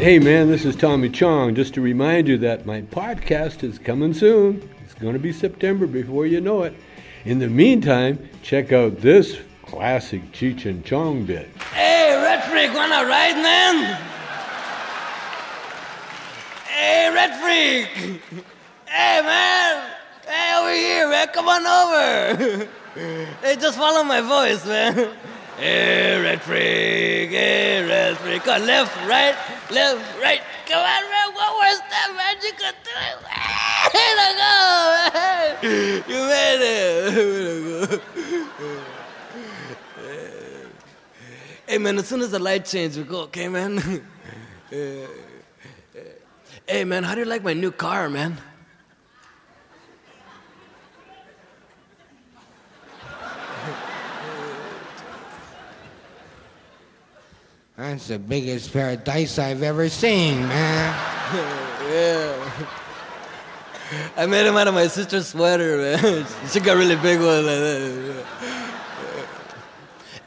Hey man, this is Tommy Chong. Just to remind you that my podcast is coming soon. It's going to be September before you know it. In the meantime, check out this classic Cheech and Chong bit. Hey, Red Freak, wanna ride, man? Hey, Red Freak! Hey, man! Hey, over here, man, come on over! hey, just follow my voice, man. Hey, Red Freak, hey, Red Freak. On, left, right, left, right. Come on, man, one more step, man. You can. Hey, let go, man. You made it. Hey man, as soon as the light changes, we go, okay man? hey man, how do you like my new car, man? That's the biggest pair of dice I've ever seen, man. yeah. I made him out of my sister's sweater, man. She got really big one like that.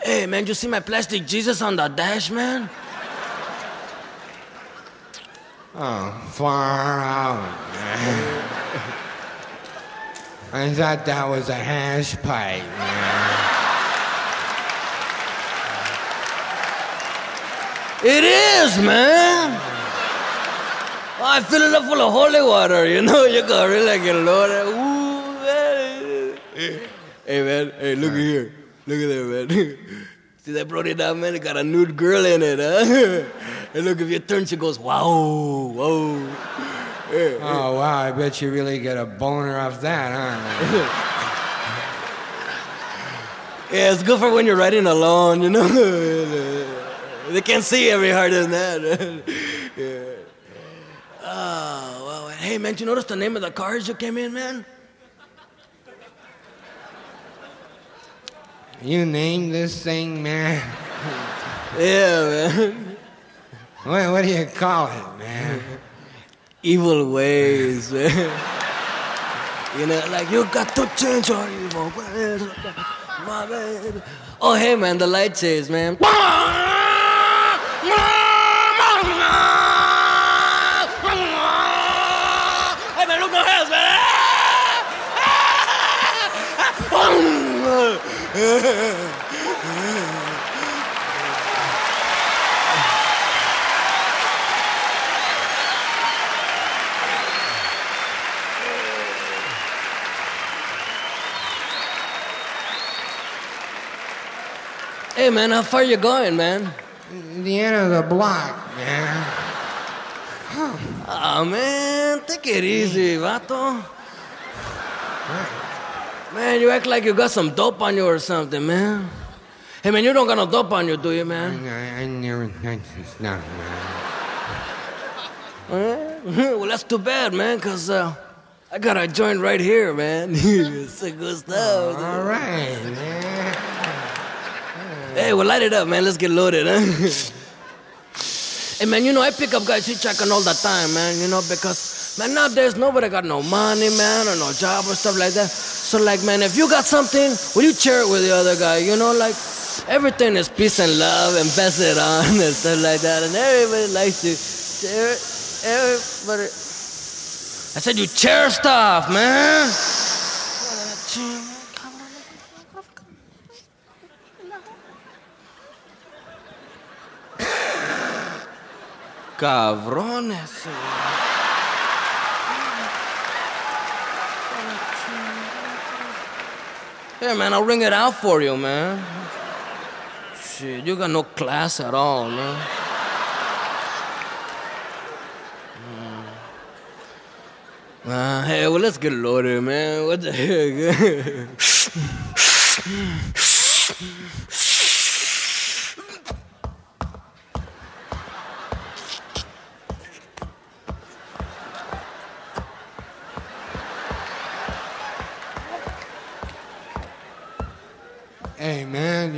Hey man, you see my plastic Jesus on the dash, man? Oh, far out, man. I thought that was a hash pipe, man. It is, man. Oh, I fill it up full of holy water, you know. You can really get loaded. Ooh, man. Hey, man. Hey, look at here. Look at there, man. See that Brody down, man? It got a nude girl in it, huh? And look, if you turn, she goes, wow, whoa. Oh, wow, I bet you really get a boner off that, huh? Yeah, it's good for when you're riding alone, you know. They can't see every harder than that. yeah. Ah, oh, well, hey, man, you notice the name of the cars you came in, man? You named this thing, man? Yeah, man. What, what do you call it, man? Evil ways, man. You know, like you got to change your evil ways. Oh, hey, man, the light change, man. Hey, man, look no hands, man. Hey, man, how far you going, man? The end of the block, man. Oh, man, take it easy, vato. Man, you act like you got some dope on you or something, man. Hey, man, you don't got no dope on you, do you, man? I, I never. I, no, man. well, that's too bad, man, because uh, I got a joint right here, man. it's a good stuff. All right, man. Hey, well, light it up, man. Let's get loaded, huh? hey, man, you know, I pick up guys hitchhiking all the time, man, you know, because, man, nowadays nobody got no money, man, or no job or stuff like that. So, like, man, if you got something, will you share it with the other guy? You know, like, everything is peace and love and pass it on and stuff like that. And everybody likes to share it. Everybody. I said, you share stuff, man. Cabrones. Hey, man, I'll ring it out for you, man. Shit, you got no class at all, man. Uh, hey, well, let's get loaded, man. What the heck?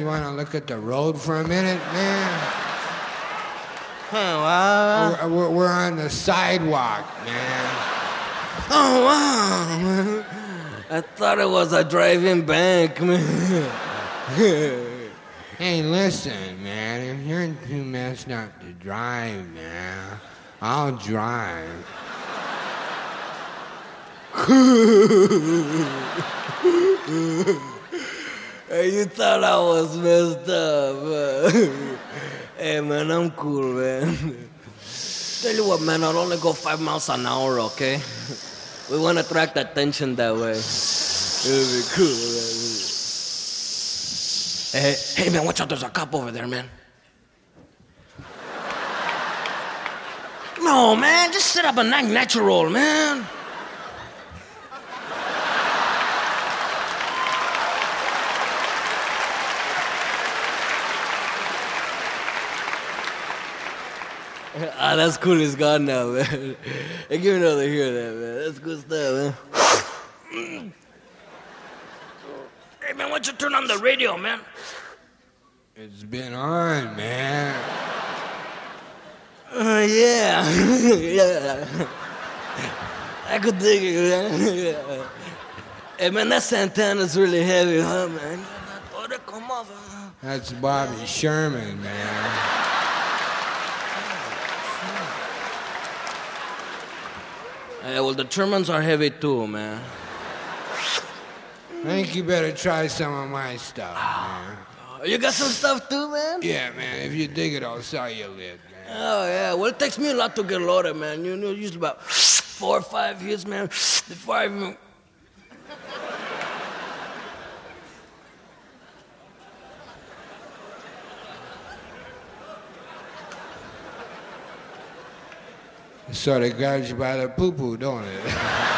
you want to look at the road for a minute, man? Huh, wow. We're, we're, we're on the sidewalk, man. Oh, wow, man. I thought it was a driving bank, man. Hey, listen, man. If you're too messed up to drive, man, I'll drive. Hey, you thought I was messed up. hey, man, I'm cool, man. Tell you what, man, I'll only go five miles an hour, okay? We want to attract attention that way. It'll be cool, man. Hey, hey, man, watch out. There's a cop over there, man. No, man, just sit up and natural, man. That's cool. It's gone now, man. Hey, give me another here, that man. That's good stuff, man. hey, man, why don't you turn on the radio, man? It's been on, man. Uh, yeah, yeah. I could dig it, man. Yeah. Hey, man, that Santana's really heavy, huh, man? They come off. huh? That's Bobby Sherman, man. Hey, well, the Shermans are heavy too, man. I think you better try some of my stuff, man. Ah, you got some stuff too, man? Yeah, man. If you dig it, I'll sell you a lid, man. Oh, yeah. Well, it takes me a lot to get loaded, man. You know, usually about four or five years, man, before I even. Sort of grabs you by the poo poo, don't it?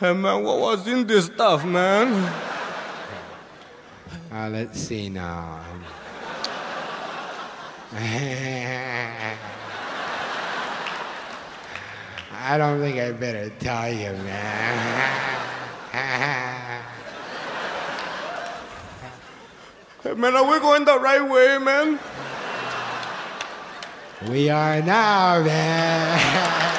Hey, man, what was in this stuff, man? Uh, let's see now. I don't think I better tell you, man. Hey, man, are we going the right way, man? we are now, man.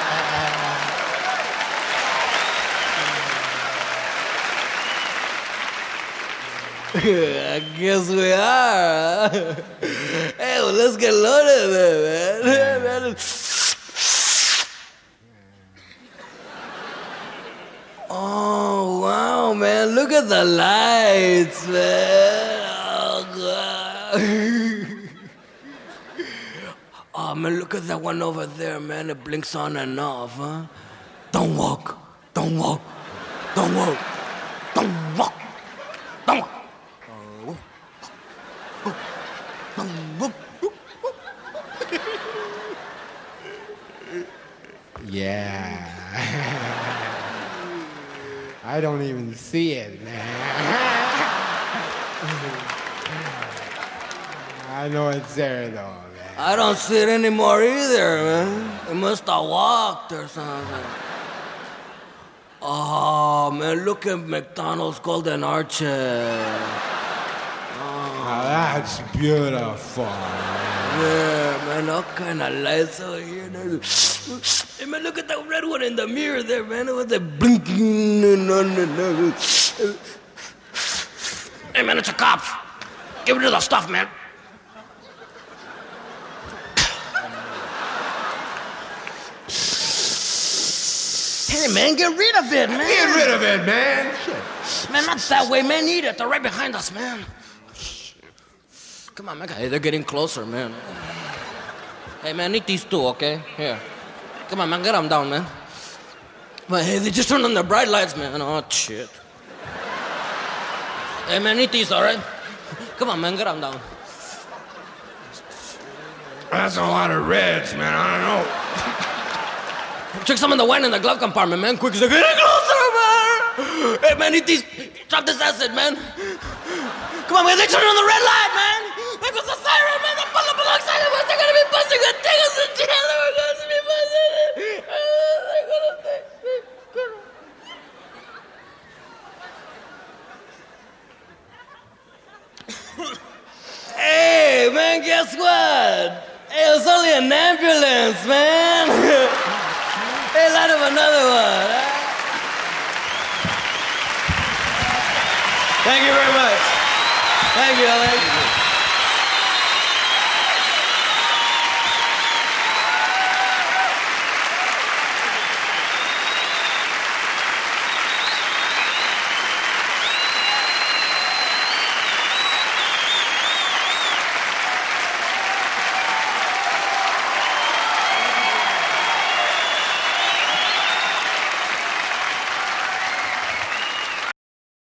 I guess we are. hey, well, let's get loaded then, man. man. Oh, wow, man. Look at the lights, man. Oh, man, look at that one over there, man. It blinks on and off, huh? Don't walk. Don't walk. Don't walk. Don't walk. Don't walk. yeah. I don't even see it, man. I know it's there, though, man. I don't see it anymore either, man. It must have walked or something. Oh, man, look at McDonald's Golden Arches. Now that's beautiful. man. Yeah, man, all kind of lights over here. Hey, man, look at that red one in the mirror there, man. It was like blinking. Hey, man, it's a cop. Give me the stuff, man. Hey, man, get rid of it, man. Get rid of it, man. Man, not that way, man. Eat it. They're right behind us, man. Come on, man. Hey, they're getting closer, man. Hey, man, eat these two, okay? Here. Come on, man. Get them down, man. But hey, they just turned on the bright lights, man. Oh, shit. Hey, man, eat these, all right? Come on, man. Get them down. That's a lot of reds, man. I don't know. Check some of the wine in the glove compartment, man. Quick, they're getting closer, man. Hey, man, eat these. Drop this acid, man. Come on, man. They turned on the red light, man. There goes the siren, man. The full of monoxide. Man. They're gonna be busting the take us to jail. They're gonna be busting. Take. Hey, man, guess what? Hey, it was only an ambulance, man. hey, Hey, light another one. Thank you very much. Thank you, Alex.